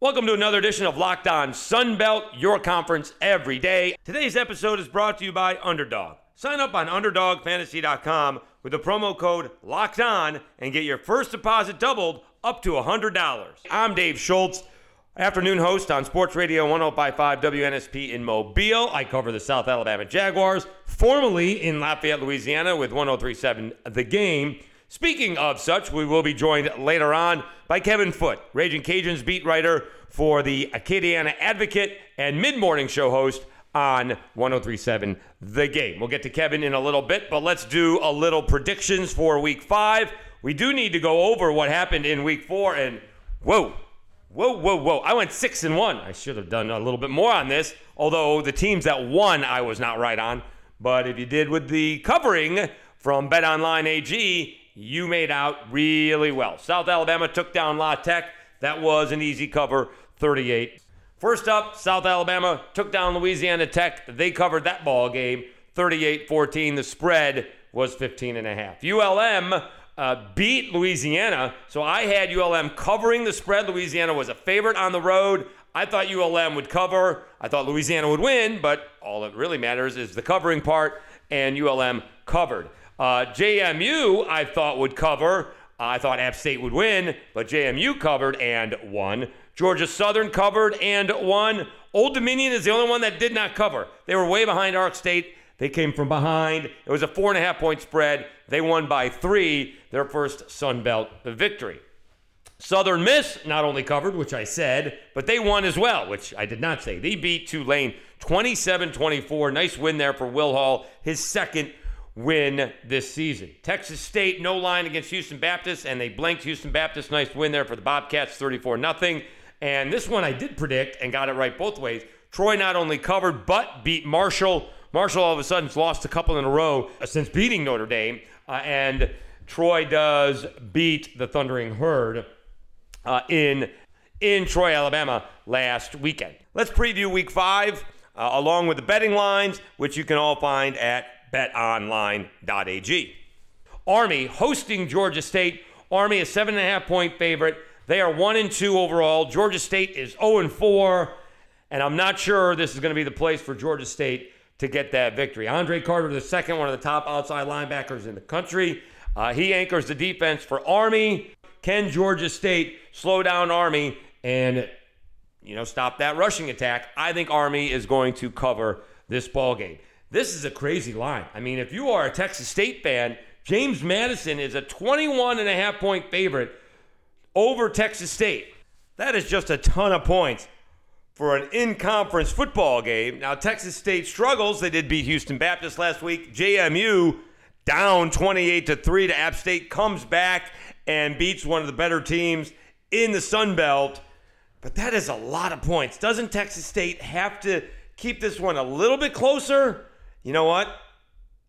Welcome to another edition of Locked On Sunbelt, your conference every day. Today's episode is brought to you by Underdog. Sign up on UnderdogFantasy.com with the promo code Locked On and get your first deposit doubled up to $100. I'm Dave Schultz, afternoon host on Sports Radio 1055 WNSP in Mobile. I cover the South Alabama Jaguars, formerly in Lafayette, Louisiana with 1037 The Game. Speaking of such, we will be joined later on by Kevin Foote, Ragin' Cajuns beat writer for the Acadiana Advocate and mid morning show host on 1037 The Game. We'll get to Kevin in a little bit, but let's do a little predictions for week five. We do need to go over what happened in week four, and whoa, whoa, whoa, whoa. I went six and one. I should have done a little bit more on this, although the teams that won, I was not right on. But if you did with the covering from Bet Online AG, you made out really well. South Alabama took down La Tech. That was an easy cover, 38. First up, South Alabama took down Louisiana Tech. They covered that ball game, 38-14. The spread was 15 and a half. ULM uh, beat Louisiana, so I had ULM covering the spread. Louisiana was a favorite on the road. I thought ULM would cover. I thought Louisiana would win, but all that really matters is the covering part, and ULM covered. Uh, JMU, I thought would cover. I thought App State would win, but JMU covered and won. Georgia Southern covered and won. Old Dominion is the only one that did not cover. They were way behind Ark State. They came from behind. It was a four and a half point spread. They won by three, their first Sun Belt victory. Southern Miss not only covered, which I said, but they won as well, which I did not say. They beat Tulane 27 24. Nice win there for Will Hall, his second win this season. Texas State, no line against Houston Baptist, and they blanked Houston Baptist. Nice win there for the Bobcats, 34 0. And this one I did predict and got it right both ways. Troy not only covered, but beat Marshall. Marshall all of a sudden lost a couple in a row uh, since beating Notre Dame. Uh, and Troy does beat the Thundering Herd uh, in, in Troy, Alabama last weekend. Let's preview week five uh, along with the betting lines, which you can all find at betonline.ag. Army hosting Georgia State. Army a seven and a half point favorite. They are one and two overall. Georgia State is 0 and 4, and I'm not sure this is going to be the place for Georgia State to get that victory. Andre Carter, the second, one of the top outside linebackers in the country. Uh, he anchors the defense for Army. Can Georgia State slow down Army and you know stop that rushing attack? I think Army is going to cover this ball game. This is a crazy line. I mean, if you are a Texas State fan, James Madison is a 21 and a half point favorite over Texas State. That is just a ton of points for an in conference football game. Now, Texas State struggles. They did beat Houston Baptist last week. JMU down 28 to 3 to App State comes back and beats one of the better teams in the Sun Belt. But that is a lot of points. Doesn't Texas State have to keep this one a little bit closer? You know what?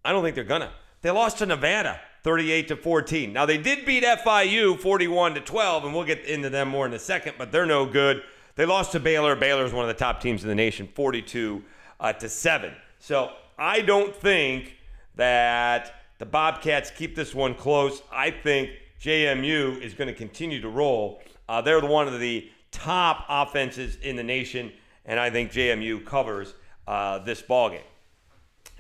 I don't think they're gonna. They lost to Nevada 38 to 14. Now they did beat FIU 41 to 12, and we'll get into them more in a second, but they're no good. They lost to Baylor. Baylor is one of the top teams in the nation, 42 uh, to 7. So I don't think that the Bobcats keep this one close. I think JMU is going to continue to roll. Uh, they're one of the top offenses in the nation, and I think JMU covers uh, this ball game.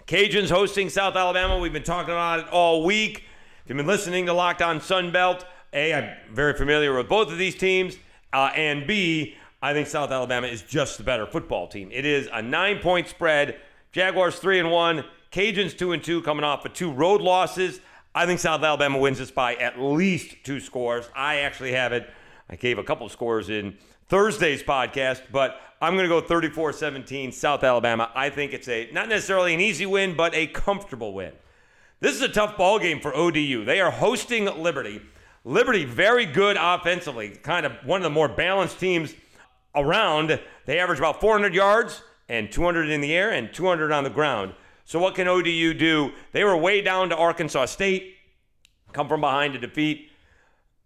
Cajuns hosting South Alabama. We've been talking about it all week. If you've been listening to Locked On Sunbelt, A, I'm very familiar with both of these teams, uh, and B, I think South Alabama is just the better football team. It is a nine point spread. Jaguars three and one. Cajuns two and two, coming off of two road losses. I think South Alabama wins this by at least two scores. I actually have it. I gave a couple scores in Thursday's podcast, but I'm going to go 34 17 South Alabama. I think it's a not necessarily an easy win, but a comfortable win. This is a tough ball game for ODU. They are hosting Liberty. Liberty, very good offensively, kind of one of the more balanced teams around. They average about 400 yards and 200 in the air and 200 on the ground. So, what can ODU do? They were way down to Arkansas State, come from behind to defeat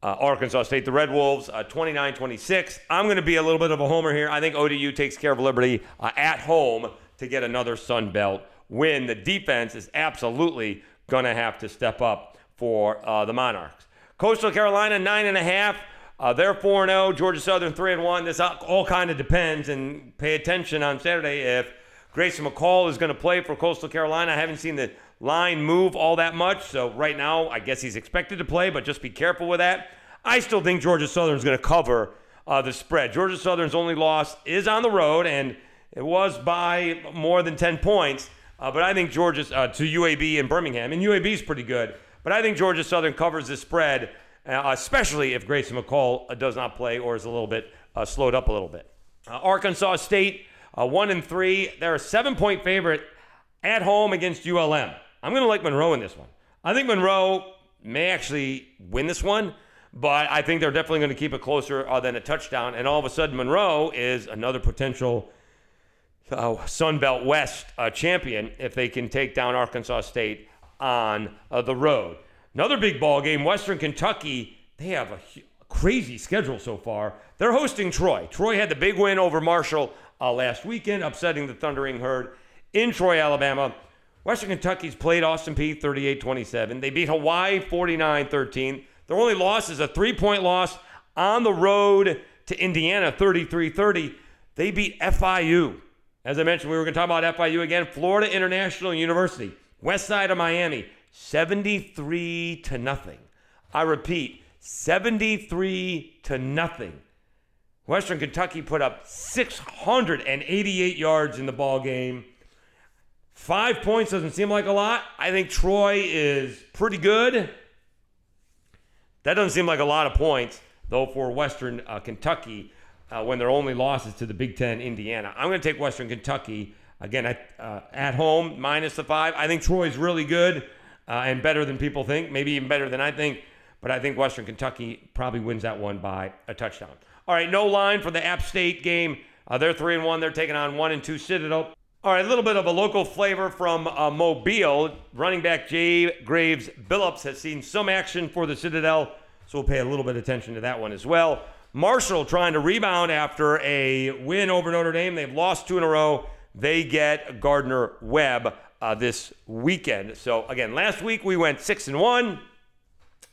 uh, Arkansas State, the Red Wolves, uh, 29 uh, 26. I'm going to be a little bit of a homer here. I think ODU takes care of Liberty uh, at home to get another Sun Belt win. The defense is absolutely going to have to step up for uh, the Monarchs. Coastal Carolina, nine and a half. Uh, they're 4 0. Georgia Southern 3 1. This all kind of depends, and pay attention on Saturday if Grayson McCall is going to play for Coastal Carolina. I haven't seen the line move all that much, so right now I guess he's expected to play, but just be careful with that. I still think Georgia Southern's going to cover uh, the spread. Georgia Southern's only loss is on the road, and it was by more than 10 points. Uh, but I think Georgia's uh, to UAB in Birmingham, and UAB is pretty good. But I think Georgia Southern covers the spread, uh, especially if Grayson McCall uh, does not play or is a little bit uh, slowed up a little bit. Arkansas State, one and three. They're a seven-point favorite at home against ULM. I'm going to like Monroe in this one. I think Monroe may actually win this one, but I think they're definitely going to keep it closer than a touchdown. And all of a sudden, Monroe is another potential uh, Sun Belt West uh, champion if they can take down Arkansas State on uh, the road. Another big ball game, Western Kentucky. They have a crazy schedule so far. They're hosting Troy. Troy had the big win over Marshall uh, last weekend, upsetting the Thundering Herd in Troy, Alabama. Western Kentucky's played Austin Peay 38 27. They beat Hawaii 49 13. Their only loss is a three point loss on the road to Indiana 33 30. They beat FIU as I mentioned, we were going to talk about FIU again. Florida International University, west side of Miami, 73 to nothing. I repeat, 73 to nothing. Western Kentucky put up 688 yards in the ball game. Five points doesn't seem like a lot. I think Troy is pretty good. That doesn't seem like a lot of points, though, for Western uh, Kentucky uh, when their only loss is to the Big Ten, Indiana. I'm going to take Western Kentucky again at, uh, at home minus the five. I think Troy's really good uh, and better than people think, maybe even better than I think. But I think Western Kentucky probably wins that one by a touchdown. All right, no line for the App State game. Uh, they're three and one. They're taking on one and two Citadel. All right, a little bit of a local flavor from uh, Mobile. Running back Jay Graves Billups has seen some action for the Citadel, so we'll pay a little bit of attention to that one as well. Marshall trying to rebound after a win over Notre Dame. They've lost two in a row. They get Gardner Webb uh, this weekend. So again, last week we went six and one,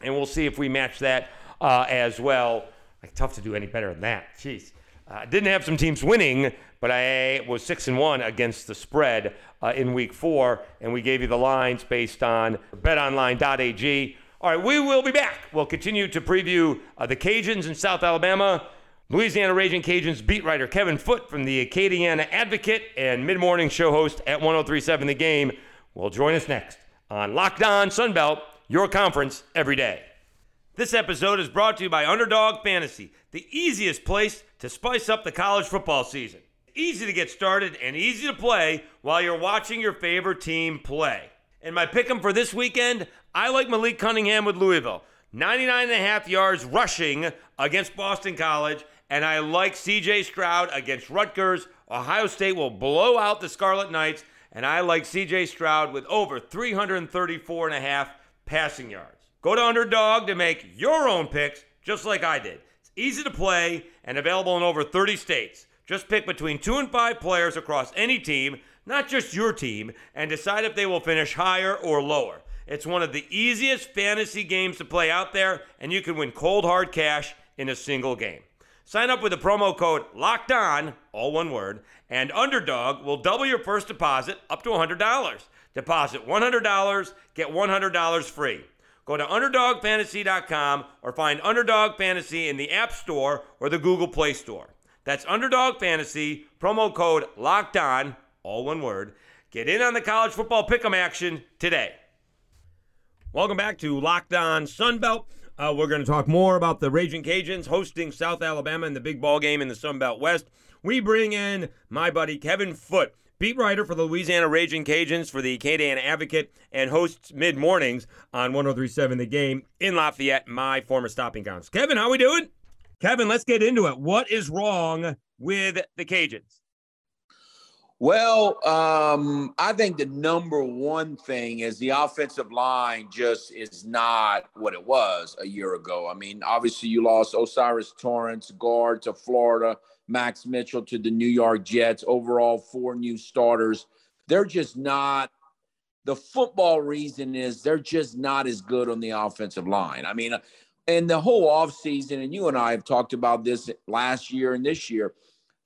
and we'll see if we match that uh, as well. Like, tough to do any better than that. Jeez. Uh, didn't have some teams winning, but I was six and one against the spread uh, in week four, and we gave you the lines based on BetOnline.ag. All right, we will be back. We'll continue to preview uh, the Cajuns in South Alabama. Louisiana Ragin' Cajuns beat writer Kevin Foote from the Acadiana Advocate and mid morning show host at 1037 The Game will join us next on Locked On Sunbelt, your conference every day. This episode is brought to you by Underdog Fantasy, the easiest place to spice up the college football season. Easy to get started and easy to play while you're watching your favorite team play. And my pick 'em for this weekend, I like Malik Cunningham with Louisville. 99 and a half yards rushing against Boston College. And I like CJ Stroud against Rutgers. Ohio State will blow out the Scarlet Knights. And I like CJ Stroud with over 334 and a half passing yards. Go to Underdog to make your own picks, just like I did. It's easy to play and available in over 30 states. Just pick between two and five players across any team, not just your team, and decide if they will finish higher or lower. It's one of the easiest fantasy games to play out there, and you can win cold hard cash in a single game. Sign up with the promo code LOCKED ON, all one word, and Underdog will double your first deposit up to $100. Deposit $100, get $100 free. Go to UnderdogFantasy.com or find Underdog Fantasy in the App Store or the Google Play Store. That's Underdog Fantasy, promo code LOCKED ON, all one word. Get in on the college football pick'em action today. Welcome back to Locked On Sunbelt. Uh, we're going to talk more about the Ragin' Cajuns hosting South Alabama in the big ball game in the Sunbelt West. We bring in my buddy Kevin Foote, beat writer for the Louisiana Ragin' Cajuns for the Acadiana Advocate, and hosts mid mornings on 1037 The Game in Lafayette, my former stopping grounds. Kevin, how we doing? Kevin, let's get into it. What is wrong with the Cajuns? Well, um, I think the number one thing is the offensive line just is not what it was a year ago. I mean, obviously, you lost O'Cyrus Torrence, guard to Florida, Max Mitchell to the New York Jets. Overall, four new starters. They're just not. The football reason is they're just not as good on the offensive line. I mean, and the whole offseason, and you and I have talked about this last year and this year.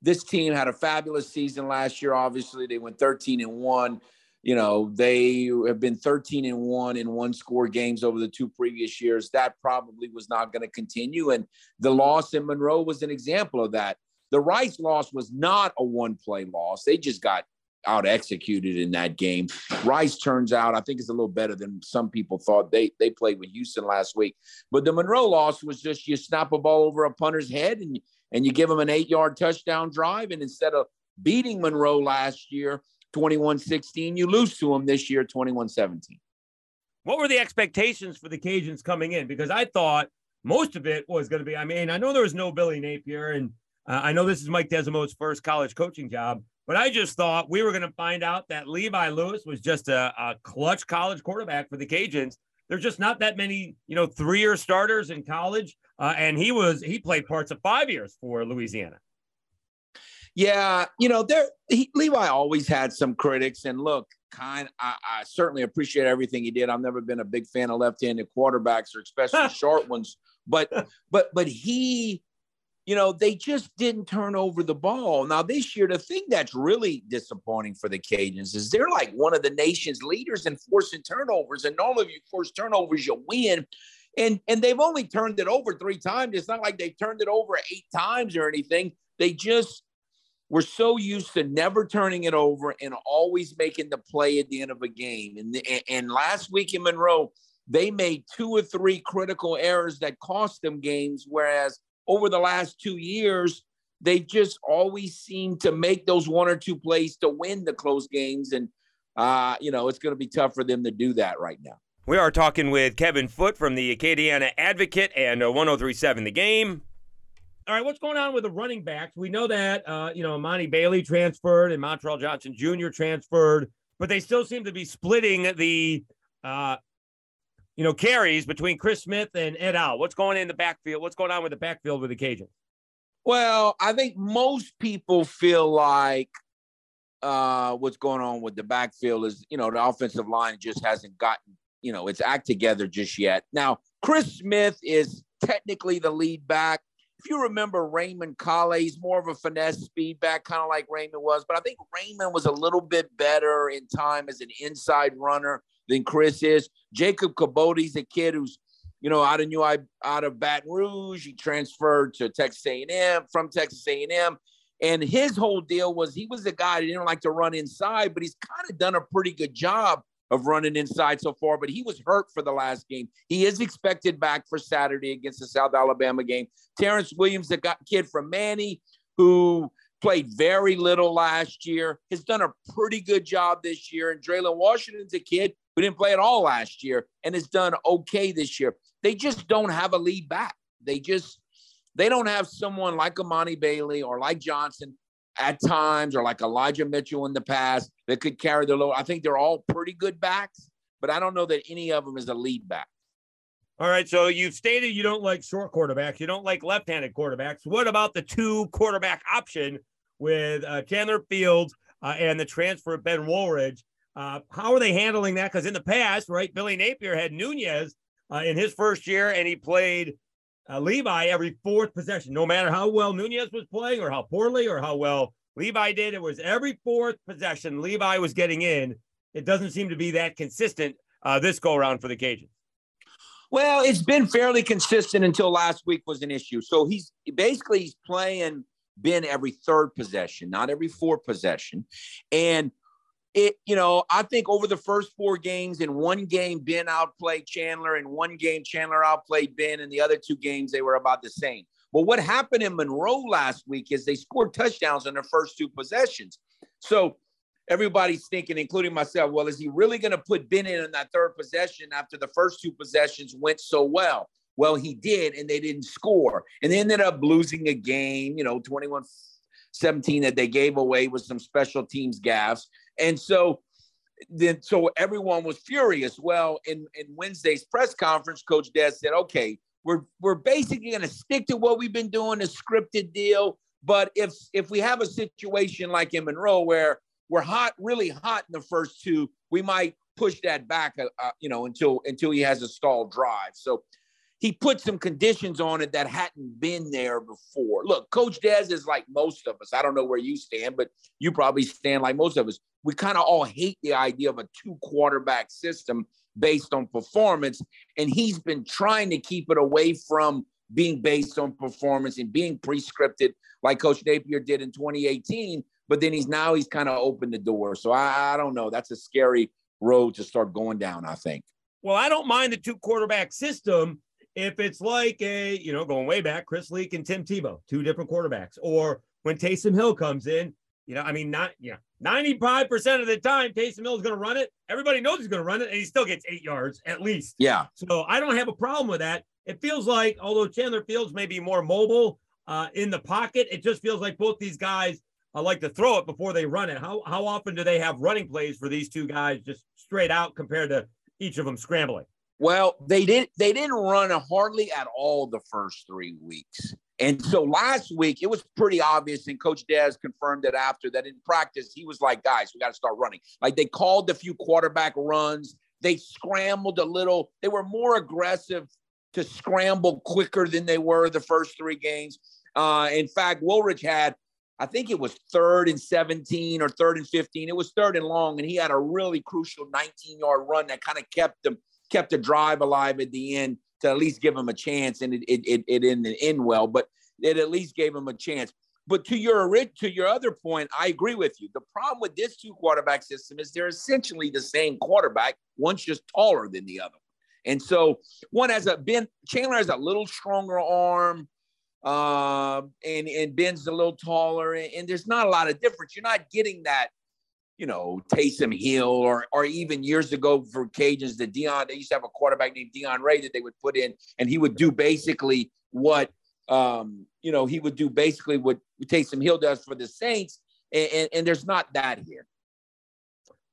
This team had a fabulous season last year. Obviously, they went 13 and 1. You know, they have been 13 and 1 in one score games over the two previous years. That probably was not going to continue. And the loss in Monroe was an example of that. The Rice loss was not a one play loss. They just got out executed in that game. Rice turns out, I think, is a little better than some people thought. They they played with Houston last week, but the Monroe loss was just you snap a ball over a punter's head and and you give them an eight yard touchdown drive, and instead of beating Monroe last year 21-16, you lose to them this year 21-17. What were the expectations for the Cajuns coming in? Because I thought most of it was going to be. I mean, I know there was no Billy Napier, and uh, I know this is Mike Desormeaux's first college coaching job. But I just thought we were going to find out that Levi Lewis was just a, a clutch college quarterback for the Cajuns. There's just not that many, you know, three-year starters in college, uh, and he was he played parts of five years for Louisiana. Yeah, you know, there he, Levi always had some critics, and look, kind, I, I certainly appreciate everything he did. I've never been a big fan of left-handed quarterbacks, or especially short ones, but but but he you know, they just didn't turn over the ball. Now, this year, the thing that's really disappointing for the Cajuns is they're like one of the nation's leaders in forcing turnovers. And all of you force turnovers, you win. And, and they've only turned it over three times. It's not like they've turned it over eight times or anything. They just were so used to never turning it over and always making the play at the end of a game. And, and last week in Monroe, they made two or three critical errors that cost them games, whereas over the last two years, they just always seem to make those one or two plays to win the close games. And, uh, you know, it's going to be tough for them to do that right now. We are talking with Kevin Foote from the Acadiana Advocate and uh, 1037 The Game. All right, what's going on with the running backs? We know that, uh, you know, Monty Bailey transferred and Montrell Johnson Jr. transferred, but they still seem to be splitting the uh, you know, carries between Chris Smith and Ed Al. What's going in the backfield? What's going on with the backfield with the Cajuns? Well, I think most people feel like uh, what's going on with the backfield is, you know, the offensive line just hasn't gotten, you know, its act together just yet. Now, Chris Smith is technically the lead back. If you remember Raymond Calais, he's more of a finesse speed back, kind of like Raymond was, but I think Raymond was a little bit better in time as an inside runner than Chris is. Jacob Kibodi's a kid who's, you know, out of New out of Baton Rouge. He transferred to Texas A&M from Texas A&M. And his whole deal was he was a guy that didn't like to run inside, but he's kind of done a pretty good job of running inside so far. But he was hurt for the last game. He is expected back for Saturday against the South Alabama game. Terrence Williams, the kid from Many, who played very little last year, has done a pretty good job this year. And Dre'Lyn Washington's a kid who didn't play at all last year and has done okay this year. They just don't have a lead back. They just they don't have someone like Amani Bailey or like Johnson at times or like Elijah Mitchell in the past that could carry the load. I think they're all pretty good backs, but I don't know that any of them is a lead back. All right, so you've stated you don't like short quarterbacks, you don't like left-handed quarterbacks. What about the two quarterback option with uh, Chandler Fields uh, and the transfer of Ben Woolridge? Uh, how are they handling that? Because in the past, right, Billy Napier had Nunez uh, in his first year, and he played uh, Levi every fourth possession. No matter how well Nunez was playing, or how poorly, or how well Levi did, it was every fourth possession Levi was getting in. It doesn't seem to be that consistent uh, this go around for the Cajuns. Well, it's been fairly consistent until last week was an issue. So he's basically he's playing Ben every third possession, not every fourth possession, and it, you know, I think over the first four games, in one game, Ben outplayed Chandler, in one game, Chandler outplayed Ben, and the other two games, they were about the same. But what happened in Monroe last week is they scored touchdowns on their first two possessions. So everybody's thinking, including myself, well, is he really going to put Ben in on that third possession after the first two possessions went so well? Well, he did, and they didn't score. And they ended up losing a game, you know, 21 17 that they gave away with some special teams gaffes. And so then so everyone was furious. Well, in, in Wednesday's press conference, Coach Des said, okay, we're we're basically gonna stick to what we've been doing, a scripted deal. But if if we have a situation like in Monroe where we're hot, really hot in the first two, we might push that back, uh, uh, you know, until until he has a stalled drive. So he put some conditions on it that hadn't been there before. Look, Coach Des is like most of us. I don't know where you stand, but you probably stand like most of us. We kind of all hate the idea of a two quarterback system based on performance. And he's been trying to keep it away from being based on performance and being pre-scripted like Coach Napier did in 2018. But then he's now he's kind of opened the door. So I, I don't know. That's a scary road to start going down, I think. Well, I don't mind the two quarterback system if it's like a, you know, going way back, Chris Leak and Tim Tebow, two different quarterbacks, or when Taysom Hill comes in, you know, I mean, not, yeah, 95% of the time, Taysom Hill is going to run it. Everybody knows he's going to run it, and he still gets eight yards at least. Yeah. So I don't have a problem with that. It feels like, although Chandler Fields may be more mobile uh, in the pocket, it just feels like both these guys uh, like to throw it before they run it. How, how often do they have running plays for these two guys just straight out compared to each of them scrambling? Well, they didn't they didn't run hardly at all the first three weeks. And so last week it was pretty obvious, and Coach Des confirmed it after that in practice, he was like, guys, we got to start running. Like they called a few quarterback runs, they scrambled a little, they were more aggressive to scramble quicker than they were the first three games. Uh, in fact, Woolridge had, I think it was third and 17 or third and 15. It was third and long, and he had a really crucial 19 yard run that kind of kept them kept the drive alive at the end to at least give him a chance, and it it it, it didn't end well, but it at least gave him a chance. But to your to your other point, I agree with you. The problem with this two quarterback system is they're essentially the same quarterback. One's just taller than the other, and so one has a Ben Chandler has a little stronger arm, uh, and and Ben's a little taller, and, and there's not a lot of difference. You're not getting that you know, Taysom Hill, or or even years ago for Cajuns, the Dion, they used to have a quarterback named Dion Ray that they would put in, and he would do basically what um, you know, he would do basically what Taysom Hill does for the Saints, and, and, and there's not that here.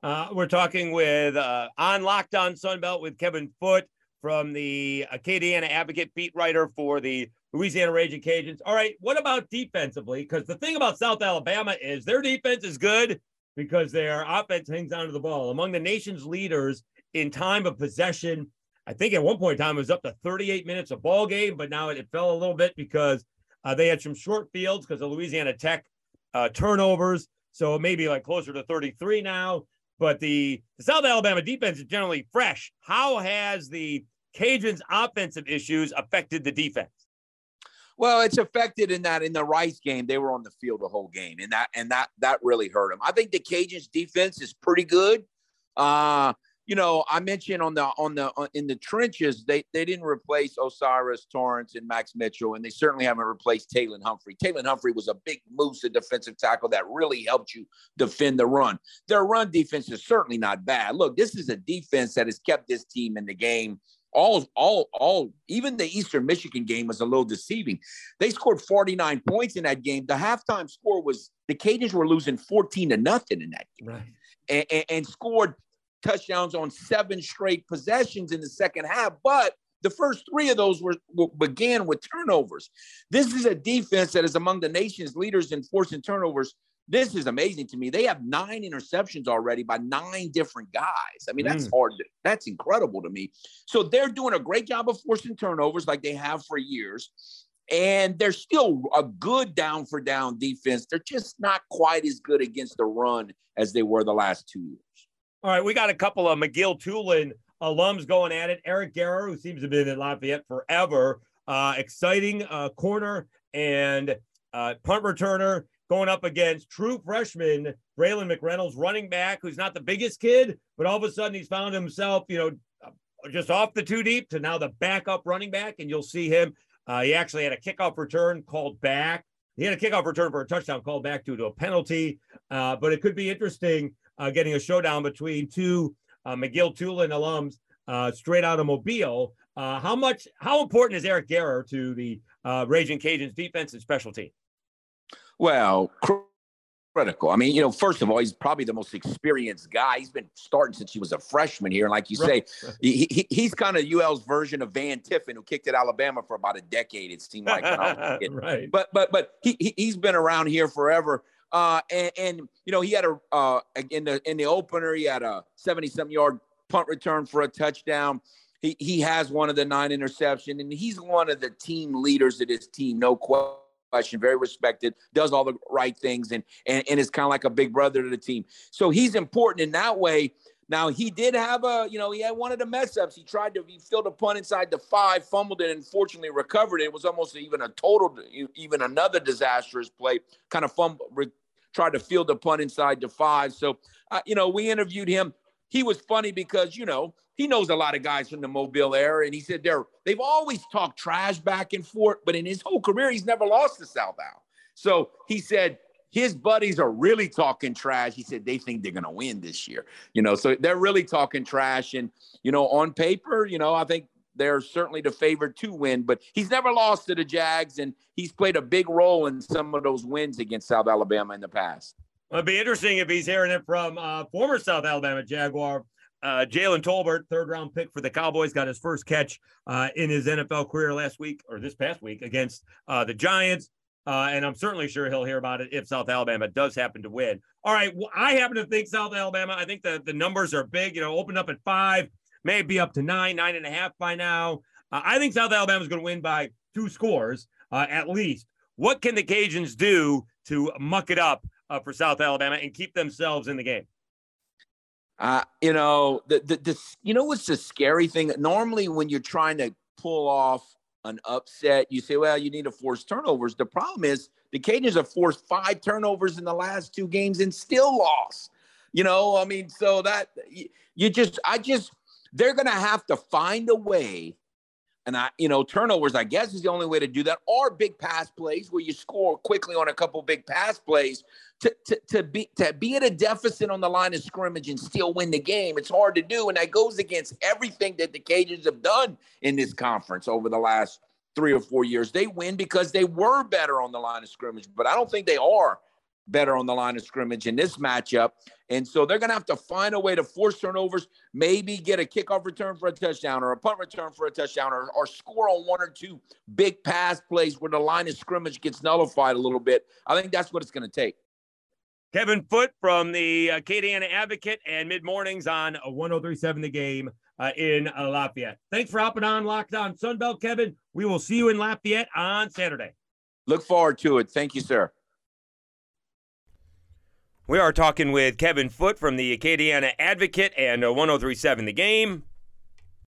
Uh, we're talking with uh, on Locked On Sunbelt with Kevin Foote from the Acadiana Advocate beat writer for the Louisiana Ragin' Cajuns. All right, what about defensively? Because the thing about South Alabama is their defense is good, because their offense hangs onto the ball. Among the nation's leaders in time of possession, I think at one point in time it was up to 38 minutes of ball game, but now it, it fell a little bit because uh, they had some short fields because of Louisiana Tech uh, turnovers. So it may be like closer to 33 now. But the, the South Alabama defense is generally fresh. How has the Cajuns' offensive issues affected the defense? Well, it's affected in that in the Rice game, they were on the field the whole game, and that and that that really hurt them. I think the Cajuns' defense is pretty good. Uh, you know, I mentioned on the on the on, in the trenches, they they didn't replace O'Cyrus Torrence and Max Mitchell, and they certainly haven't replaced Tayland Humphrey. Tayland Humphrey was a big moose, a defensive tackle that really helped you defend the run. Their run defense is certainly not bad. Look, this is a defense that has kept this team in the game all, all, all, even the Eastern Michigan game was a little deceiving. They scored 49 points in that game. The halftime score was the Cajuns were losing 14 to nothing in that game. Right. And, and, and scored touchdowns on seven straight possessions in the second half. But the first three of those were, were, began with turnovers. This is a defense that is among the nation's leaders in forcing turnovers this is amazing to me. They have nine interceptions already by nine different guys. I mean, that's mm. hard. To, that's incredible to me. So they're doing a great job of forcing turnovers like they have for years. And they're still a good down for down defense. They're just not quite as good against the run as they were the last two years. All right, we got a couple of McGill-Toolen alums going at it. Eric Garror, who seems to have been in Lafayette forever, uh, exciting uh, corner and uh, punt returner going up against true freshman Braylon McReynolds, running back, who's not the biggest kid, but all of a sudden he's found himself, you know, just off the two deep to now the backup running back. And you'll see him. Uh, he actually had a kickoff return called back. He had a kickoff return for a touchdown called back due to a penalty. Uh, but it could be interesting uh, getting a showdown between two uh, McGill-Toolen alums uh, straight out of Mobile. Uh, how much, how important is Eric Garror to the Ragin' Cajuns defense and special team? Well, critical. I mean, you know, first of all, he's probably the most experienced guy. He's been starting since he was a freshman here. And like you right. say, he, he, he's kind of UL's version of Van Tiffin, who kicked at Alabama for about a decade, it seemed like. right. But, but, but he, he, has been around here forever. Uh, and, and, you know, he had a, uh, in the, in the opener, he had a 70 something yard punt return for a touchdown. he, he has one of the nine interception, and he's one of the team leaders of this team, no question. Very respected, does all the right things, and and, and is kind of like a big brother to the team. So he's important in that way. Now he did have a, you know, he had one of the mess ups. He tried to, he filled a punt inside the five, fumbled it, and fortunately recovered it. It was almost even a total, even another disastrous play. Kind of fumble, re, tried to field the punt inside the five. So, uh, you know, we interviewed him. He was funny because you know he knows a lot of guys from the Mobile era, and he said they're they've always talked trash back and forth, but in his whole career, he's never lost to South Al. So he said his buddies are really talking trash. He said they think they're going to win this year. You know, so they're really talking trash. And, you know, on paper, you know, I think they're certainly the favorite to win, but he's never lost to the Jags, and he's played a big role in some of those wins against South Alabama in the past. It'd be interesting if he's hearing it from uh, former South Alabama Jaguar. Uh, Jalen Tolbert, third round pick for the Cowboys, got his first catch uh, in his NFL career last week or this past week against uh, the Giants. Uh, and I'm certainly sure he'll hear about it if South Alabama does happen to win. All right. Well, I happen to think South Alabama, I think the, the numbers are big, you know, opened up at five, maybe up to nine, nine and a half by now. Uh, I think South Alabama is going to win by two scores uh, at least. What can the Cajuns do to muck it up for South Alabama and keep themselves in the game? Uh, you know, the, the, the, you know what's the scary thing? Normally, when you're trying to pull off an upset. You say, well, you need to force turnovers. The problem is the Cajuns have forced five turnovers in the last two games and still lost. You know, I mean, so that you just, I just, they're going to have to find a way. And I, you know, turnovers, I guess, is the only way to do that, or big pass plays where you score quickly on a couple big pass plays to, to, to be to be at a deficit on the line of scrimmage and still win the game. It's hard to do, and that goes against everything that the Cajuns have done in this conference over the last three or four years. They win because they were better on the line of scrimmage, but I don't think they are better on the line of scrimmage in this matchup. And so they're going to have to find a way to force turnovers, maybe get a kickoff return for a touchdown or a punt return for a touchdown or, or score on one or two big pass plays where the line of scrimmage gets nullified a little bit. I think that's what it's going to take. Kevin Foote from the uh, Acadiana Advocate and mid mornings on 1037 The Game uh, in uh, Lafayette. Thanks for hopping on Locked On Sunbelt, Kevin. We will see you in Lafayette on Saturday. Look forward to it. Thank you, sir. We are talking with Kevin Foote from the Acadiana Advocate and uh, 1037 The Game.